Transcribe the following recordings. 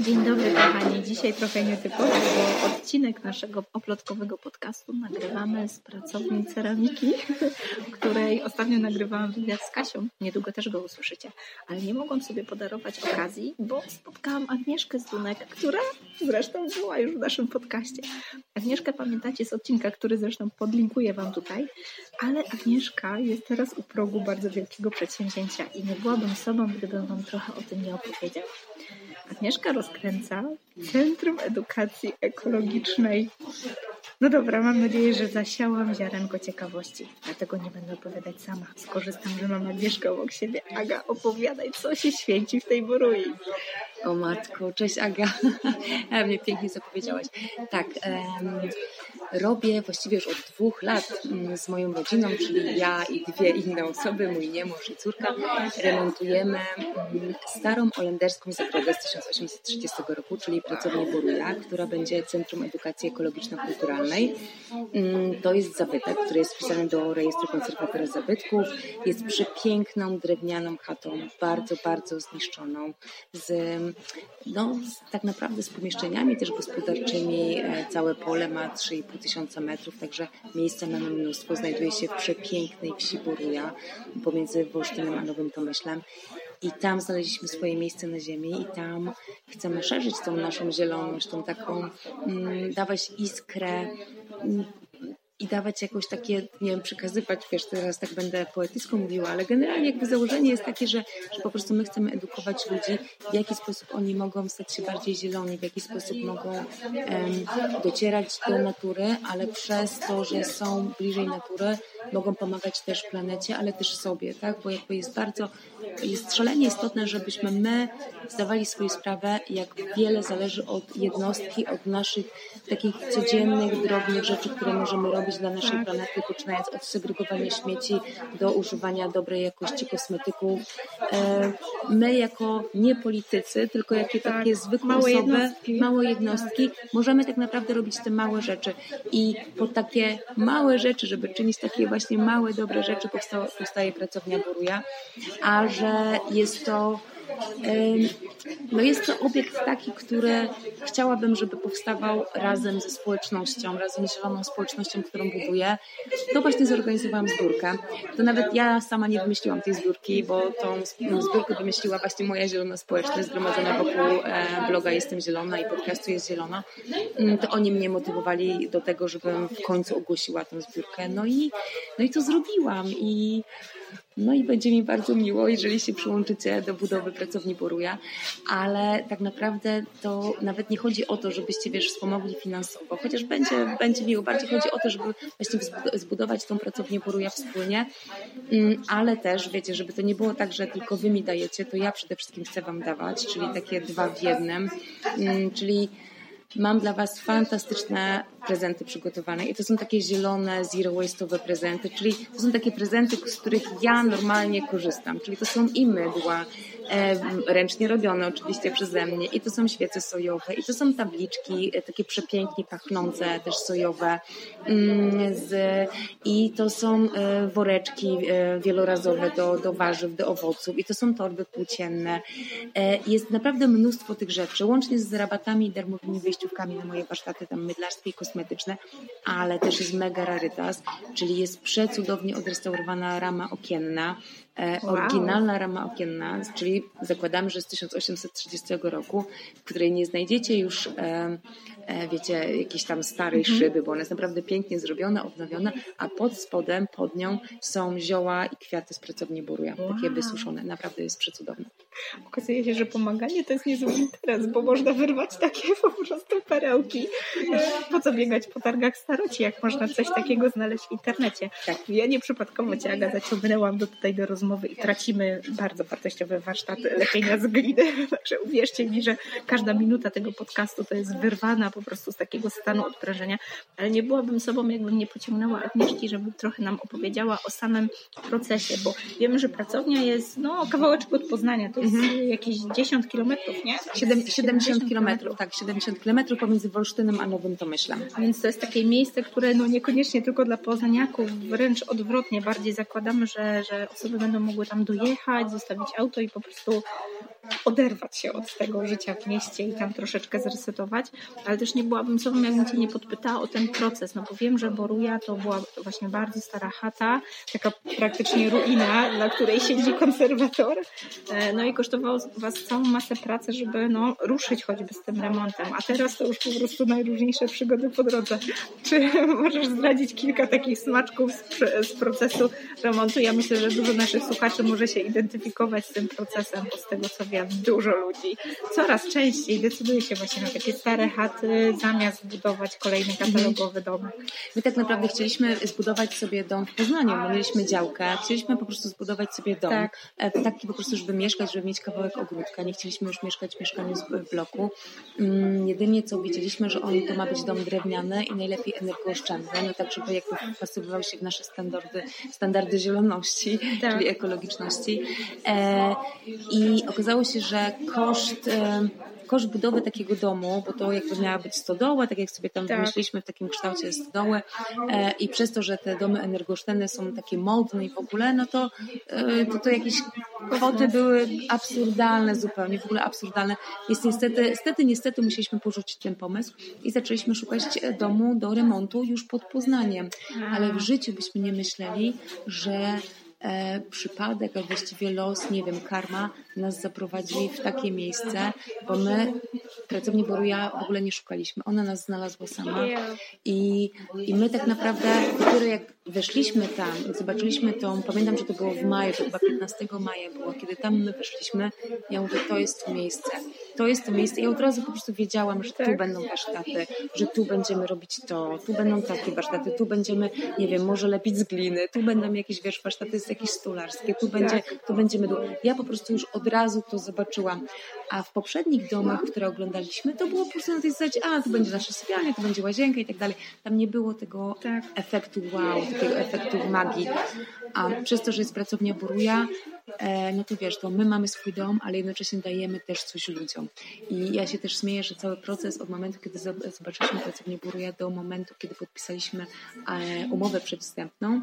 Dzień dobry kochani. Dzisiaj trochę nietypowo, bo odcinek naszego oplotkowego podcastu nagrywamy z pracowni ceramiki, której ostatnio nagrywałam wywiad z Kasią. Niedługo też go usłyszycie. Ale nie mogłam sobie podarować okazji, bo spotkałam Agnieszkę z Dunek, która zresztą była już w naszym podcaście. Agnieszkę pamiętacie z odcinka, który zresztą podlinkuję Wam tutaj, ale Agnieszka jest teraz u progu bardzo wielkiego przedsięwzięcia i nie byłabym sobą, gdybym Wam trochę o tym nie opowiedziała. Agnieszka rozkręca Centrum Edukacji Ekologicznej. No dobra, mam nadzieję, że zasiałam ziarenko ciekawości. Dlatego nie będę opowiadać sama. Skorzystam, że mam Agnieszkę obok siebie. Aga, opowiadaj, co się święci w tej borui. O matko, cześć Aga. mnie pięknie zapowiedziałaś. Tak, um, robię właściwie już od dwóch lat mm, z moją rodziną, czyli ja i dwie inne osoby, mój niemąż i córka, remontujemy mm, starą holenderską zagrodę z 1830 roku, czyli pracownię Boruja, która będzie Centrum Edukacji Ekologiczno-Kulturalnej. Mm, to jest zabytek, który jest wpisany do rejestru konserwatora zabytków. Jest przepiękną drewnianą chatą, bardzo, bardzo zniszczoną, z, no, z, tak naprawdę z pomieszczeniami też gospodarczymi. E, całe pole ma 3,5 tysiąca metrów, także miejsca na mnóstwo. Znajduje się w przepięknej wsi Boruja pomiędzy Wolsztynem a Nowym Tomyślem. I tam znaleźliśmy swoje miejsce na ziemi i tam chcemy szerzyć tą naszą zieloność, tą taką, mm, dawać iskrę, i dawać jakoś takie, nie wiem, przekazywać, wiesz, teraz tak będę poetycko mówiła, ale generalnie jakby założenie jest takie, że, że po prostu my chcemy edukować ludzi, w jaki sposób oni mogą stać się bardziej zieloni, w jaki sposób mogą um, docierać do natury, ale przez to, że są bliżej natury, mogą pomagać też planecie, ale też sobie, tak? Bo jakby jest bardzo, jest szalenie istotne, żebyśmy my zdawali sobie sprawę, jak wiele zależy od jednostki, od naszych takich codziennych, drobnych rzeczy, które możemy robić dla naszej tak. planety, poczynając od segregowania śmieci do używania dobrej jakości kosmetyków. E, my jako nie politycy, tylko jakie tak, takie zwykłe małe osoby, jednostki. małe jednostki, możemy tak naprawdę robić te małe rzeczy i po takie małe rzeczy, żeby czynić takie właśnie małe, dobre rzeczy powstaje pracownia Boruja, a że jest to no jest to obiekt taki, który chciałabym, żeby powstawał razem ze społecznością, razem z zieloną społecznością, którą buduję. To właśnie zorganizowałam zbiórkę. To nawet ja sama nie wymyśliłam tej zbiórki, bo tą zbiórkę wymyśliła właśnie moja zielona społeczność zgromadzona wokół e, bloga Jestem Zielona i podcastu Jest Zielona. Mm, to oni mnie motywowali do tego, żebym w końcu ogłosiła tę zbiórkę. No i, no i to zrobiłam i no i będzie mi bardzo miło, jeżeli się przyłączycie do budowy pracowni Boruja, ale tak naprawdę to nawet nie chodzi o to, żebyście, wiesz, wspomogli finansowo, chociaż będzie, będzie miło. Bardziej chodzi o to, żeby właśnie zbudować tą pracownię Boruja wspólnie, mm, ale też, wiecie, żeby to nie było tak, że tylko wy mi dajecie, to ja przede wszystkim chcę wam dawać, czyli takie dwa w jednym, mm, czyli Mam dla Was fantastyczne prezenty przygotowane i to są takie zielone, zero waste'owe prezenty, czyli to są takie prezenty, z których ja normalnie korzystam, czyli to są i mydła, e, ręcznie robione oczywiście przeze mnie i to są świece sojowe i to są tabliczki e, takie przepięknie pachnące, też sojowe mm, z, i to są e, woreczki wielorazowe do, do warzyw, do owoców i to są torby płócienne. Jest naprawdę mnóstwo tych rzeczy, łącznie z rabatami i darmowymi wyjściówkami na moje warsztaty tam mydlarskie i kosmetyczne, ale też jest mega rarytas, czyli jest przecudownie odrestaurowana rama okienna, wow. Oryginalna rama okienna, czyli zakładamy, że z 1830 roku, w której nie znajdziecie już, e, e, wiecie, jakiejś tam starej mhm. szyby, bo ona jest naprawdę pięknie zrobiona, odnowiona, a pod spodem, pod nią są zioła i kwiaty z pracowni Boruja, wow. takie wysuszone. Naprawdę jest przecudowne. Okazuje się, że pomaganie to jest niezły interes, bo można wyrwać takie po prostu perełki. Po co biegać po targach staroci, jak można coś takiego znaleźć w internecie. Tak. Ja nieprzypadkowo Cię, Aga, zaciągnęłam do tutaj do rozmowy rozmowy i tracimy bardzo wartościowe warsztaty lepienia z gliny. Także uwierzcie mi, że każda minuta tego podcastu to jest wyrwana po prostu z takiego stanu odprężenia. Ale nie byłabym sobą, jakbym nie pociągnęła Agnieszki, żeby trochę nam opowiedziała o samym procesie, bo wiemy, że pracownia jest no, kawałeczek od Poznania, to jest mhm. jakieś 10 kilometrów, nie? 70, 70 kilometrów, tak, 70 kilometrów pomiędzy Wolsztynem a Nowym Tomyślem. Więc to jest takie miejsce, które no niekoniecznie tylko dla poznaniaków, wręcz odwrotnie, bardziej zakładamy, że, że osoby będą mogły tam dojechać, zostawić auto i po prostu oderwać się od tego życia w mieście i tam troszeczkę zresetować, ale też nie byłabym sobą, jakbym Cię nie podpytała o ten proces, no bo wiem, że Boruja to była właśnie bardzo stara chata, taka praktycznie ruina, na której siedzi konserwator, e, no i kosztowało Was całą masę pracy, żeby no, ruszyć choćby z tym remontem, a teraz to już po prostu najróżniejsze przygody po drodze. Czy możesz zdradzić kilka takich smaczków z, z procesu remontu? Ja myślę, że dużo naszych słuchaczy może się identyfikować z tym procesem, bo z tego co wiem, dużo ludzi coraz częściej decyduje się właśnie na takie stare chaty, zamiast budować kolejny katalogowy domek. My tak naprawdę chcieliśmy zbudować sobie dom w Poznaniu, bo mieliśmy działkę, chcieliśmy po prostu zbudować sobie dom, tak. E, taki po prostu, żeby mieszkać, żeby mieć kawałek ogródka, nie chcieliśmy już mieszkać w mieszkaniu w bloku. Mm, jedynie co widzieliśmy, że on to ma być dom drewniany i najlepiej energooszczędny, no tak, żeby jakby wpasowywał się w nasze standardy, standardy zieloności, tak. czyli ekologiczności. E, I okazało się, że koszt e, koszt budowy takiego domu, bo to jakby miała być stodoła, tak jak sobie tam tak. wymyśliliśmy w takim kształcie stodoły e, i przez to, że te domy energooszczędne są takie modne i w ogóle, no to e, to, to jakieś kwoty były absurdalne zupełnie, w ogóle absurdalne. Jest niestety, niestety, niestety musieliśmy porzucić ten pomysł i zaczęliśmy szukać domu do remontu już pod Poznaniem, ale w życiu byśmy nie myśleli, że e, przypadek, a właściwie los, nie wiem, karma nas zaprowadzi w takie miejsce, bo my pracowni Boruja w ogóle nie szukaliśmy. Ona nas znalazła sama i, i my tak naprawdę dopiero jak weszliśmy tam i zobaczyliśmy tą, pamiętam, że to było w maju, to chyba 15 maja było, kiedy tam my weszliśmy, ja mówię, to jest to miejsce. To jest to miejsce. Ja od razu po prostu wiedziałam, że tu tak. będą warsztaty, że tu będziemy robić to, tu będą takie warsztaty, tu będziemy, nie wiem, może lepić z gliny, tu będą jakieś, wiesz, warsztaty jakieś stolarskie, tu będzie, tak. tu będziemy, ja po prostu już od razu to zobaczyłam. A w poprzednich domach, które oglądaliśmy, to było po prostu na tej zasadzie, a tu będzie nasza sypialnia, tu będzie łazienka i tak dalej. Tam nie było tego tak. efektu wow, takiego efektu magii. A przez to, że jest pracownia Boruja, e, no to wiesz, to my mamy swój dom, ale jednocześnie dajemy też coś ludziom. I ja się też śmieję, że cały proces od momentu, kiedy zobaczyliśmy pracownię Boruja do momentu, kiedy podpisaliśmy e, umowę przedwstępną,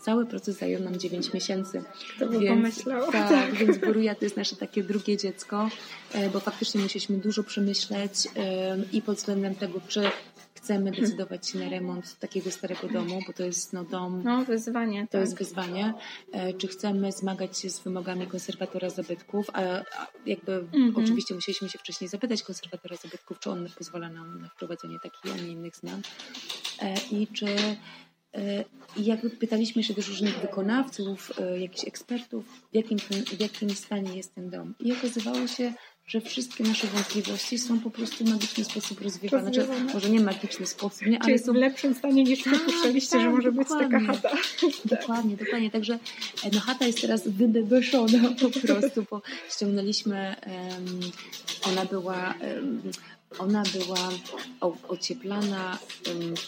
Cały proces zajął nam 9 miesięcy. To by więc, pomyślał. Tak, tak, więc Boruja to jest nasze takie drugie dziecko, e, bo faktycznie musieliśmy dużo przemyśleć i pod względem tego, czy chcemy decydować się na remont takiego starego domu, bo to jest no, dom. No, wyzwanie. To tak. jest wyzwanie. E, czy chcemy zmagać się z wymogami konserwatora zabytków, a, jakby mm -hmm. oczywiście musieliśmy się wcześniej zapytać konserwatora zabytków, czy on pozwala nam na wprowadzenie takich, a nie innych zmian. E, I czy i jakby pytaliśmy się też różnych wykonawców, e, jakichś ekspertów, w jakim, w jakim stanie jest ten dom. I okazywało się, że wszystkie nasze wątpliwości są po prostu w magiczny sposób rozwiewane. Znaczy, może nie magiczny sposób, nie, ale jest są... w lepszym stanie niż tak, przypuszczaliście, tak, że może dokładnie. być taka chata. Dokładnie, dokładnie. Także e, no, chata jest teraz wydebeszona po prostu, bo ściągnęliśmy, um, ona była um, ona była ocieplana,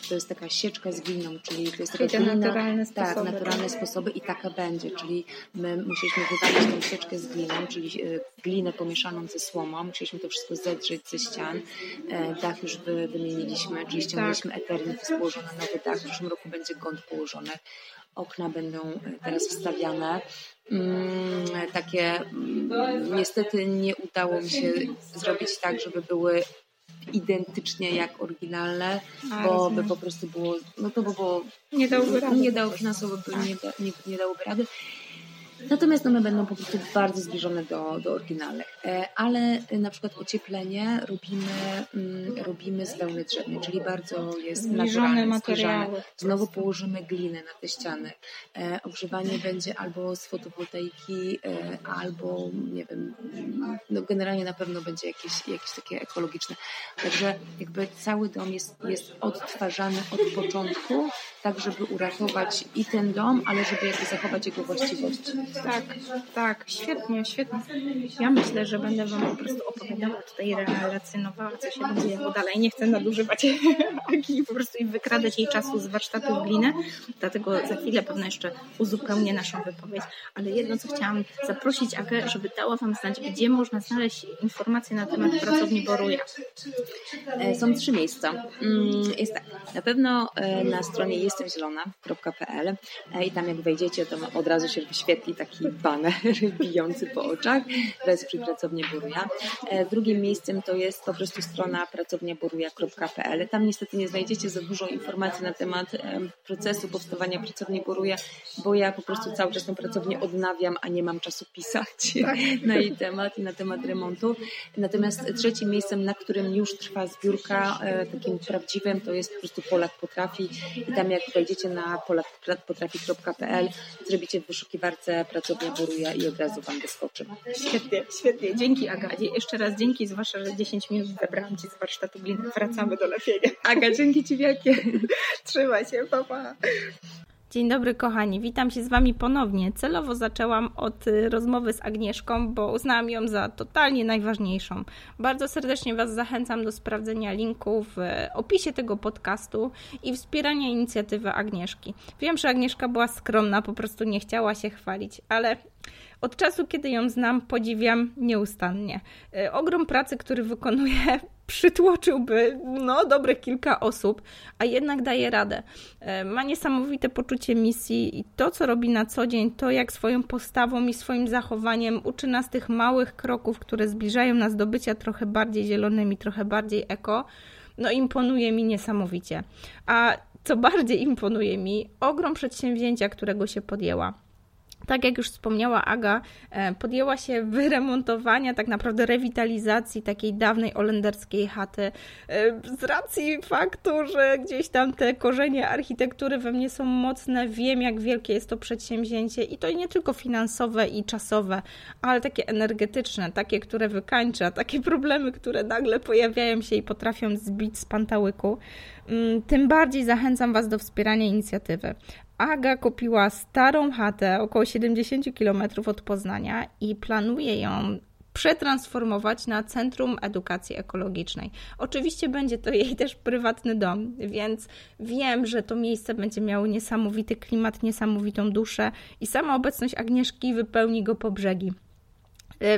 to jest taka sieczka z gliną, czyli to jest taka glina, naturalne tak, sposoby. Tak, naturalne sposoby i taka będzie, czyli my musieliśmy wywalić tą sieczkę z gliną, czyli e, glinę pomieszaną ze słomą, musieliśmy to wszystko zedrzeć ze ścian, e, dach już wymieniliśmy, czyli ściągnęliśmy tak. Eternit, jest położony nowy dach, w przyszłym roku będzie kąt położony, okna będą e, teraz wstawiane. Mm, takie mm, niestety nie udało mi się zrobić tak, żeby były identycznie jak oryginalne, A, bo rozumiem. by po prostu było, no to by było, nie dałoby rady. Nie dało finansowo, by nie, da, nie, nie dałoby rady. Natomiast one będą po prostu bardzo zbliżone do, do oryginalnych. E, ale na przykład ocieplenie robimy, mm, robimy z wełny drzewnej, czyli bardzo jest zbliżone materiały. Znowu położymy glinę na te ściany. E, ogrzewanie będzie albo z fotowoltaiki, e, albo nie wiem, no generalnie na pewno będzie jakieś, jakieś takie ekologiczne. Także jakby cały dom jest, jest odtwarzany od początku, tak żeby uratować i ten dom, ale żeby jakby zachować jego właściwości. Tak, tak, świetnie, świetnie. Ja myślę, że będę Wam po prostu opowiadała tutaj, relacjonowała, co się będzie działo dalej. Nie chcę nadużywać Agi po prostu i wykradać jej czasu z warsztatu w glinę, dlatego za chwilę pewno jeszcze uzupełnię naszą wypowiedź. Ale jedno, co chciałam zaprosić Agę, żeby dała Wam znać, gdzie można znaleźć informacje na temat pracowni Boruja. E, są trzy miejsca. Mm, jest tak, na pewno e, na stronie jestemzielona.pl e, i tam jak wejdziecie, to od razu się wyświetli taki baner bijący po oczach, wesprzyj pracownię Boruja. Drugim miejscem to jest po prostu strona pracowniaboruja.pl. Tam niestety nie znajdziecie za dużo informacji na temat procesu powstawania pracowni Boruja, bo ja po prostu cały czas tę pracownię odnawiam, a nie mam czasu pisać tak. na jej temat i na temat remontu. Natomiast trzecim miejscem, na którym już trwa zbiórka, e, takim prawdziwym, to jest po prostu Polak Potrafi i tam jak wejdziecie na polakpotrafi.pl, zrobicie w wyszukiwarce pracownia Boruja i od razu Wam wyskoczy. Świetnie, świetnie. Dzięki Agadzie. Jeszcze raz dzięki, zwłaszcza, że 10 minut zebrałam Ci z warsztatu Wracamy do lepienia. Aga, dzięki Ci wielkie. Trzymaj się, papa. Pa. Dzień dobry kochani, witam się z Wami ponownie. Celowo zaczęłam od y, rozmowy z Agnieszką, bo uznałam ją za totalnie najważniejszą. Bardzo serdecznie Was zachęcam do sprawdzenia linku w opisie tego podcastu i wspierania inicjatywy Agnieszki. Wiem, że Agnieszka była skromna, po prostu nie chciała się chwalić, ale od czasu, kiedy ją znam, podziwiam nieustannie. Y, ogrom pracy, który wykonuje, przytłoczyłby no, dobre kilka osób, a jednak daje radę. Y, ma niesamowite poczucie misji i to, co robi na co dzień, to jak swoją postawą i swoim zachowaniem uczy nas tych małych kroków, które zbliżają nas do bycia trochę bardziej zielonymi, trochę bardziej eko, no imponuje mi niesamowicie. A co bardziej imponuje mi, ogrom przedsięwzięcia, którego się podjęła tak jak już wspomniała Aga, e, podjęła się wyremontowania, tak naprawdę rewitalizacji takiej dawnej olenderskiej chaty. E, z racji faktu, że gdzieś tam te korzenie architektury we mnie są mocne, wiem jak wielkie jest to przedsięwzięcie i to nie tylko finansowe i czasowe, ale takie energetyczne, takie, które wykańcza, takie problemy, które nagle pojawiają się i potrafią zbić z pantałyku. Mm, tym bardziej zachęcam Was do wspierania inicjatywy. Aga kupiła starą chatę około 70 km od Poznania i planuje ją przetransformować na Centrum Edukacji Ekologicznej. Oczywiście będzie to jej też prywatny dom, więc wiem, że to miejsce będzie miało niesamowity klimat, niesamowitą duszę i sama obecność Agnieszki wypełni go po brzegi.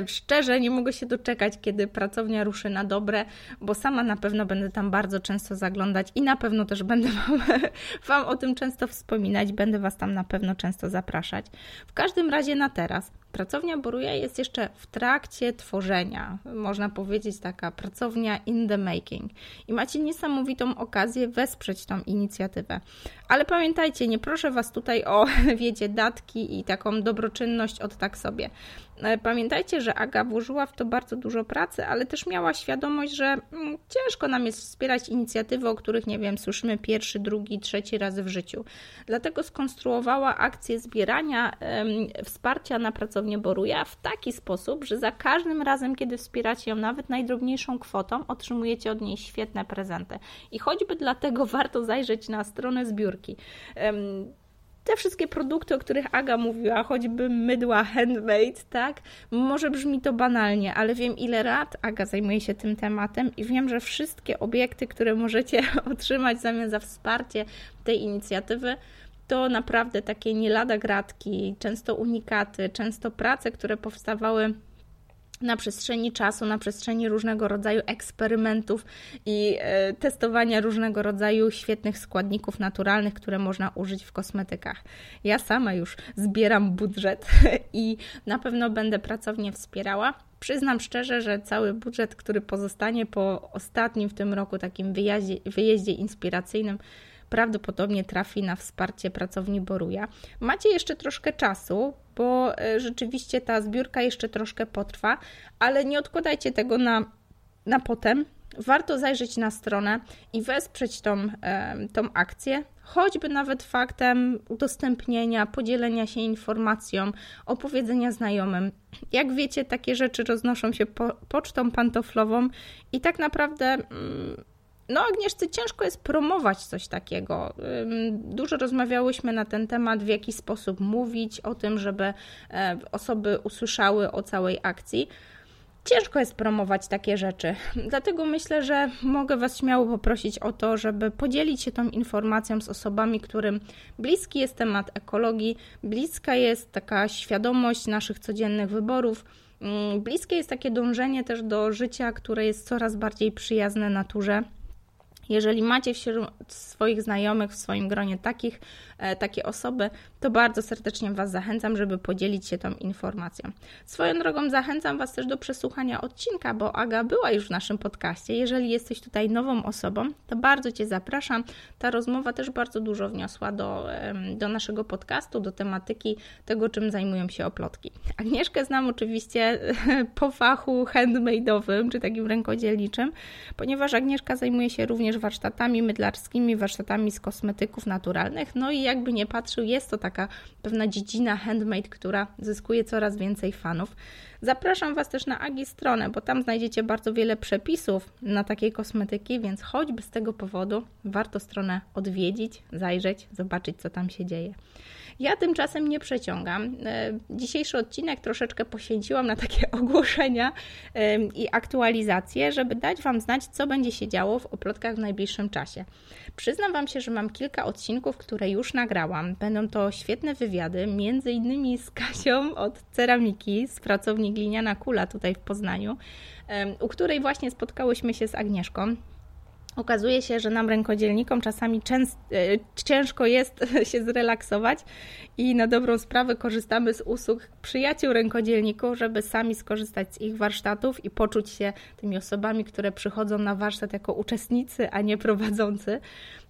Szczerze nie mogę się doczekać, kiedy pracownia ruszy na dobre, bo sama na pewno będę tam bardzo często zaglądać i na pewno też będę Wam, wam o tym często wspominać, będę Was tam na pewno często zapraszać. W każdym razie na teraz. Pracownia Boruja jest jeszcze w trakcie tworzenia, można powiedzieć taka pracownia in the making. I macie niesamowitą okazję wesprzeć tą inicjatywę. Ale pamiętajcie, nie proszę Was tutaj o, wiecie, datki i taką dobroczynność od tak sobie. E, pamiętajcie, że Aga włożyła w to bardzo dużo pracy, ale też miała świadomość, że mm, ciężko nam jest wspierać inicjatywy, o których, nie wiem, słyszymy pierwszy, drugi, trzeci razy w życiu. Dlatego skonstruowała akcję zbierania wsparcia na pracownię Boruja w taki sposób, że za każdym razem, kiedy wspieracie ją nawet najdrobniejszą kwotą, otrzymujecie od niej świetne prezenty. I choćby dlatego warto zajrzeć na stronę zbiórki te wszystkie produkty, o których Aga mówiła, choćby mydła handmade, tak? Może brzmi to banalnie, ale wiem ile lat Aga zajmuje się tym tematem i wiem, że wszystkie obiekty, które możecie otrzymać w zamian za wsparcie tej inicjatywy, to naprawdę takie nie lada gratki, często unikaty, często prace, które powstawały na przestrzeni czasu, na przestrzeni różnego rodzaju eksperymentów i e, testowania różnego rodzaju świetnych składników naturalnych, które można użyć w kosmetykach. Ja sama już zbieram budżet i na pewno będę pracownie wspierała. Przyznam szczerze, że cały budżet, który pozostanie po ostatnim w tym roku takim wyjeździe, wyjeździe inspiracyjnym, prawdopodobnie trafi na wsparcie pracowni Boruja. Macie jeszcze troszkę czasu, bo e, rzeczywiście ta zbiórka jeszcze troszkę potrwa, ale nie odkładajcie tego na, na potem. Warto zajrzeć na stronę i wesprzeć tą, tą akcję, choćby nawet faktem udostępnienia, podzielenia się informacją, opowiedzenia znajomym. Jak wiecie, takie rzeczy roznoszą się po, pocztą pantoflową i tak naprawdę. Mm, no, Agnieszce ciężko jest promować coś takiego. Dużo rozmawiałyśmy na ten temat, w jaki sposób mówić o tym, żeby e, osoby usłyszały o całej akcji. Ciężko jest promować takie rzeczy, dlatego myślę, że mogę Was śmiało poprosić o to, żeby podzielić się tą informacją z osobami, którym bliski jest temat ekologii, bliska jest taka świadomość naszych codziennych wyborów, mm, bliskie jest takie dążenie też do życia, które jest coraz bardziej przyjazne naturze Jeżeli macie wśród swoich znajomych, w swoim gronie takich, takie osoby, to bardzo serdecznie Was zachęcam, żeby podzielić się tą informacją. Swoją drogą zachęcam Was też do przesłuchania odcinka, bo Aga była już w naszym podcaście. Jeżeli jesteś tutaj nową osobą, to bardzo Cię zapraszam. Ta rozmowa też bardzo dużo wniosła do, do naszego podcastu, do tematyki tego, czym zajmują się oplotki. Agnieszkę znam oczywiście po fachu handmade'owym, czy takim rękodzielniczym, ponieważ Agnieszka zajmuje się również warsztatami mydlarskimi, warsztatami z kosmetyków naturalnych. No i jakby nie patrzył, jest to taka pewna dziedzina handmade, która zyskuje coraz więcej fanów. Zapraszam Was też na Agi stronę, bo tam znajdziecie bardzo wiele przepisów na takiej kosmetyki, więc choćby z tego powodu warto stronę odwiedzić, zajrzeć, zobaczyć, co tam się dzieje. Ja tymczasem nie przeciągam. E, dzisiejszy odcinek troszeczkę poświęciłam na takie ogłoszenia i aktualizacje, żeby dać Wam znać, co będzie się działo w oplotkach w najbliższym czasie. Przyznam Wam się, że mam kilka odcinków, które już nagrałam. Będą to świetne wywiady, między innymi z Kasią od Ceramiki, z pracowni Gliniana Kula tutaj w Poznaniu, u której właśnie spotkałyśmy się z Agnieszką. Okazuje się, że nam rękodzielnikom czasami e, ciężko jest się zrelaksować i na dobrą sprawę korzystamy z usług przyjaciół rękodzielników, żeby sami skorzystać z ich warsztatów i poczuć się tymi osobami, które przychodzą na warsztat jako uczestnicy, a nie prowadzący.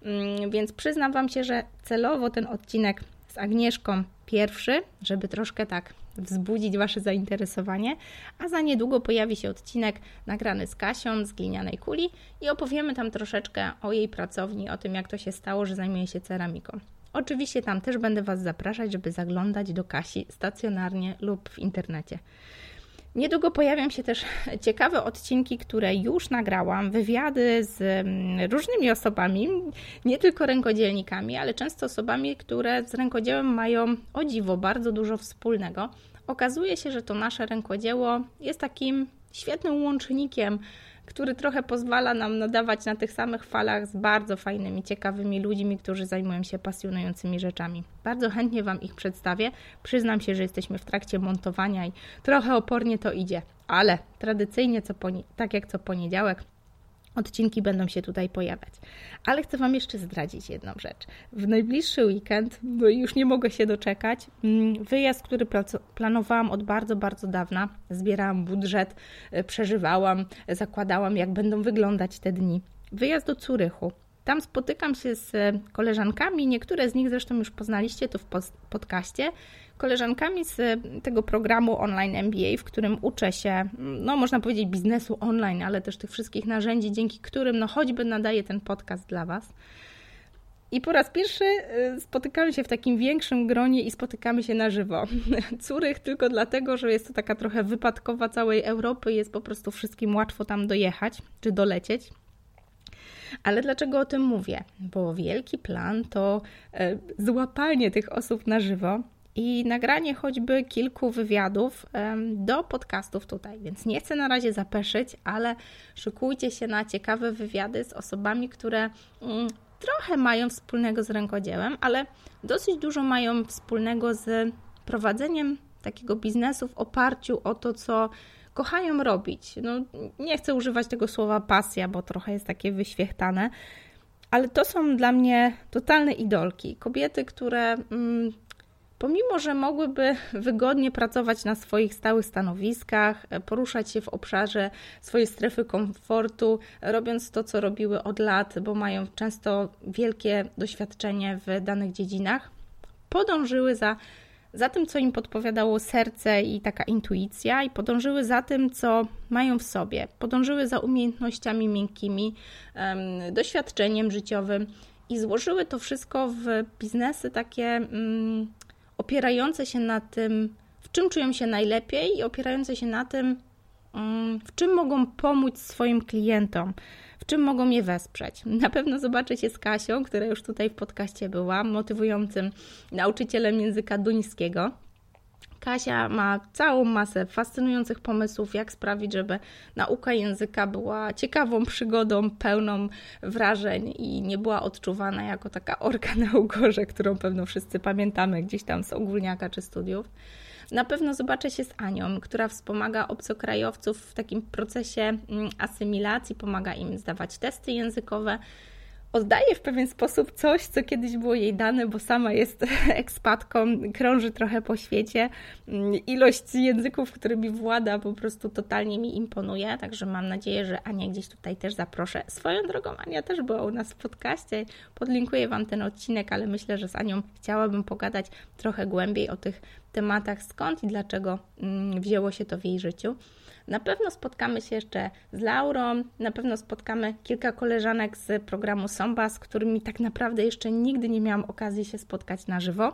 Mm, więc przyznam Wam się, że celowo ten odcinek z Agnieszką pierwszy, żeby troszkę tak wzbudzić Wasze zainteresowanie, a za niedługo pojawi się odcinek nagrany z Kasią z Glinianej Kuli i opowiemy tam troszeczkę o jej pracowni, o tym jak to się stało, że zajmuje się ceramiką. Oczywiście tam też będę Was zapraszać, żeby zaglądać do Kasi stacjonarnie lub w internecie. Niedługo pojawią się też ciekawe odcinki, które już nagrałam, wywiady z mm, różnymi osobami, nie tylko rękodzielnikami, ale często osobami, które z rękodziełem mają o dziwo bardzo dużo wspólnego. Okazuje się, że to nasze rękodzieło jest takim świetnym łącznikiem który trochę pozwala nam nadawać na tych samych falach z bardzo fajnymi, ciekawymi ludźmi, którzy zajmują się pasjonującymi rzeczami. Bardzo chętnie Wam ich przedstawię. Przyznam się, że jesteśmy w trakcie montowania i trochę opornie to idzie, ale tradycyjnie, co tak jak co poniedziałek, odcinki będą się tutaj pojawiać. Ale chcę Wam jeszcze zdradzić jedną rzecz. W najbliższy weekend, bo już nie mogę się doczekać, mm, wyjazd, który planowałam od bardzo, bardzo dawna, zbierałam budżet, e, przeżywałam, zakładałam, jak będą wyglądać te dni. Wyjazd do Curychu. Tam spotykam się z koleżankami, niektóre z nich zresztą już poznaliście tu w podcaście, koleżankami z tego programu online MBA, w którym uczę się, no można powiedzieć biznesu online, ale też tych wszystkich narzędzi, dzięki którym no choćby nadaję ten podcast dla Was. I po raz pierwszy y, spotykamy się w takim większym gronie i spotykamy się na żywo. Curych tylko dlatego, że jest to taka trochę wypadkowa całej Europy, jest po prostu wszystkim łatwo tam dojechać czy dolecieć. Ale dlaczego o tym mówię? Bo wielki plan to e, złapanie tych osób na żywo i nagranie choćby kilku wywiadów do podcastów tutaj. Więc nie chcę na razie zapeszyć, ale szykujcie się na ciekawe wywiady z osobami, które mm, trochę mają wspólnego z rękodziełem, ale dosyć dużo mają wspólnego z prowadzeniem takiego biznesu w oparciu o to, co kochają robić. No, nie chcę używać tego słowa pasja, bo trochę jest takie wyświechtane, ale to są dla mnie totalne idolki. Kobiety, które mm, pomimo, że mogłyby wygodnie pracować na swoich stałych stanowiskach, poruszać się w obszarze swojej strefy komfortu, robiąc to, co robiły od lat, bo mają często wielkie doświadczenie w danych dziedzinach, podążyły za za tym, co im podpowiadało serce i taka intuicja, i podążyły za tym, co mają w sobie. Podążyły za umiejętnościami miękkimi, doświadczeniem życiowym i złożyły to wszystko w biznesy takie mm, opierające się na tym, w czym czują się najlepiej i opierające się na tym, mm, w czym mogą pomóc swoim klientom w czym mogą je wesprzeć. Na pewno zobaczę się z Kasią, która już tutaj w podcaście była, motywującym nauczycielem języka duńskiego. Kasia ma całą masę fascynujących pomysłów, jak sprawić, żeby nauka języka była ciekawą przygodą, pełną wrażeń i nie była odczuwana jako taka orka na ugorze, którą pewno wszyscy pamiętamy gdzieś tam z ogólniaka czy studiów. Na pewno zobaczę się z Anią, która wspomaga obcokrajowców w takim procesie mm, asymilacji, pomaga im zdawać testy językowe. oddaje w pewien sposób coś, co kiedyś było jej dane, bo sama jest ekspatką, krąży trochę po świecie. Mm, ilość języków, którymi włada, po prostu totalnie mi imponuje, także mam nadzieję, że Anię gdzieś tutaj też zaproszę. Swoją drogą Ania też była u nas w podcaście, podlinkuję Wam ten odcinek, ale myślę, że z Anią chciałabym pogadać trochę głębiej o tych tematach, skąd i dlaczego mm, wzięło się to w jej życiu. Na pewno spotkamy się jeszcze z Laurą, na pewno spotkamy kilka koleżanek z programu Somba, z którymi tak naprawdę jeszcze nigdy nie miałam okazji się spotkać na żywo.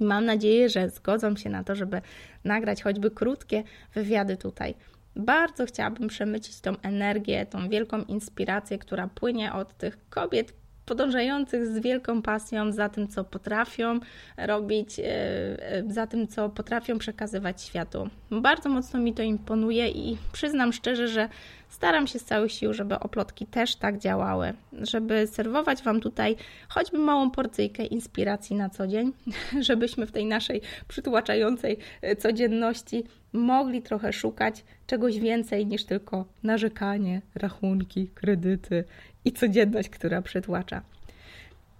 I mam nadzieję, że zgodzą się na to, żeby nagrać choćby krótkie wywiady tutaj. Bardzo chciałabym przemycić tą energię, tą wielką inspirację, która płynie od tych kobiet, podążających z wielką pasją za tym, co potrafią robić, e, e, za tym, co potrafią przekazywać światu. Bardzo mocno mi to imponuje i przyznam szczerze, że staram się z całych sił, żeby oplotki też tak działały, żeby serwować Wam tutaj choćby małą porcyjkę inspiracji na co dzień, żebyśmy w tej naszej przytłaczającej e, codzienności mogli trochę szukać czegoś więcej niż tylko narzekanie, rachunki, kredyty i codzienność, która przytłacza.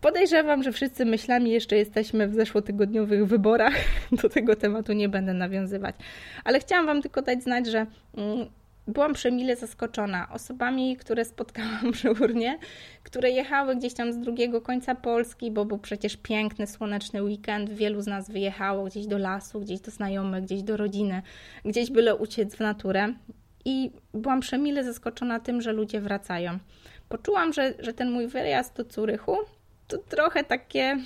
Podejrzewam, że wszyscy myślami jeszcze jesteśmy w zeszłotygodniowych wyborach. Do tego tematu nie będę nawiązywać. Ale chciałam Wam tylko dać znać, że mm, byłam przemile zaskoczona osobami, które spotkałam przy urnie, które jechały gdzieś tam z drugiego końca Polski, bo był przecież piękny, słoneczny weekend. Wielu z nas wyjechało gdzieś do lasu, gdzieś do znajomych, gdzieś do rodziny, gdzieś byle uciec w naturę. I byłam przemile zaskoczona tym, że ludzie wracają poczułam, że, że ten mój wyjazd do Curychu to trochę takie,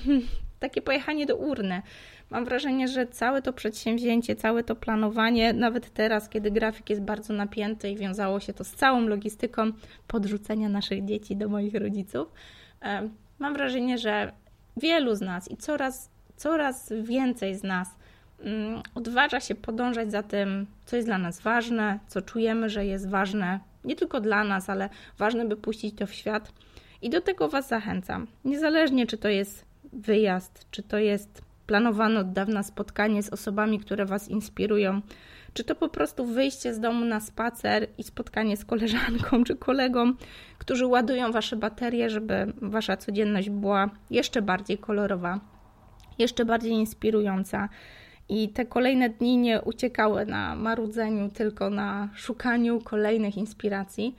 takie pojechanie do urny. Mam wrażenie, że całe to przedsięwzięcie, całe to planowanie, nawet teraz, kiedy grafik jest bardzo napięty i wiązało się to z całą logistyką podrzucenia naszych dzieci do moich rodziców, mam wrażenie, że wielu z nas i coraz, coraz więcej z nas mm, odważa się podążać za tym, co jest dla nas ważne, co czujemy, że jest ważne nie tylko dla nas, ale ważne, by puścić to w świat. I do tego Was zachęcam. Niezależnie, czy to jest wyjazd, czy to jest planowane od dawna spotkanie z osobami, które Was inspirują, czy to po prostu wyjście z domu na spacer i spotkanie z koleżanką czy kolegą, którzy ładują Wasze baterie, żeby Wasza codzienność była jeszcze bardziej kolorowa, jeszcze bardziej inspirująca i te kolejne dni nie uciekały na marudzeniu, tylko na szukaniu kolejnych inspiracji.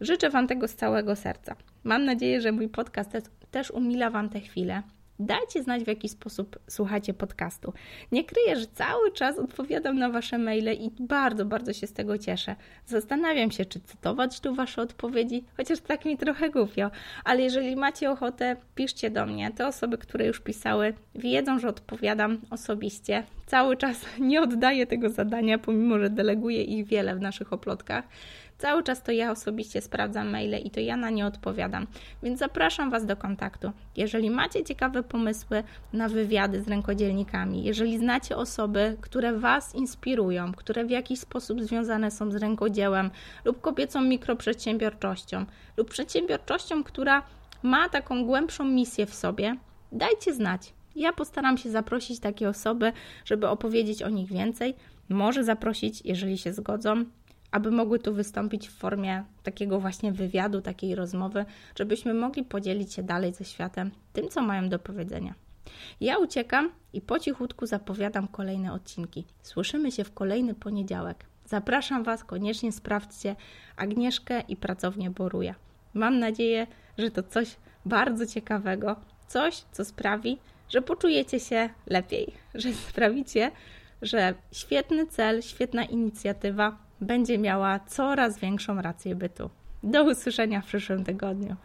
Życzę Wam tego z całego serca. Mam nadzieję, że mój podcast też umila Wam te chwile Dajcie znać, w jaki sposób słuchacie podcastu. Nie kryję, że cały czas odpowiadam na Wasze maile i bardzo, bardzo się z tego cieszę. Zastanawiam się, czy cytować tu Wasze odpowiedzi, chociaż tak mi trochę głupio, ale jeżeli macie ochotę, piszcie do mnie. Te osoby, które już pisały, wiedzą, że odpowiadam osobiście. Cały czas nie oddaję tego zadania, pomimo że deleguję ich wiele w naszych oplotkach. Cały czas to ja osobiście sprawdzam maile i to ja na nie odpowiadam. Więc zapraszam Was do kontaktu. Jeżeli macie ciekawe pomysły na wywiady z rękodzielnikami, jeżeli znacie osoby, które Was inspirują, które w jakiś sposób związane są z rękodziełem lub kobiecą mikroprzedsiębiorczością lub przedsiębiorczością, która ma taką głębszą misję w sobie, dajcie znać. Ja postaram się zaprosić takie osoby, żeby opowiedzieć o nich więcej. Może zaprosić, jeżeli się zgodzą, aby mogły tu wystąpić w formie takiego właśnie wywiadu, takiej rozmowy, żebyśmy mogli podzielić się dalej ze światem tym, co mają do powiedzenia. Ja uciekam i po cichutku zapowiadam kolejne odcinki. Słyszymy się w kolejny poniedziałek. Zapraszam Was, koniecznie sprawdźcie Agnieszkę i pracownię Boruja. Mam nadzieję, że to coś bardzo ciekawego, coś, co sprawi, że poczujecie się lepiej, że sprawicie, że świetny cel, świetna inicjatywa będzie miała coraz większą rację bytu. Do usłyszenia w przyszłym tygodniu.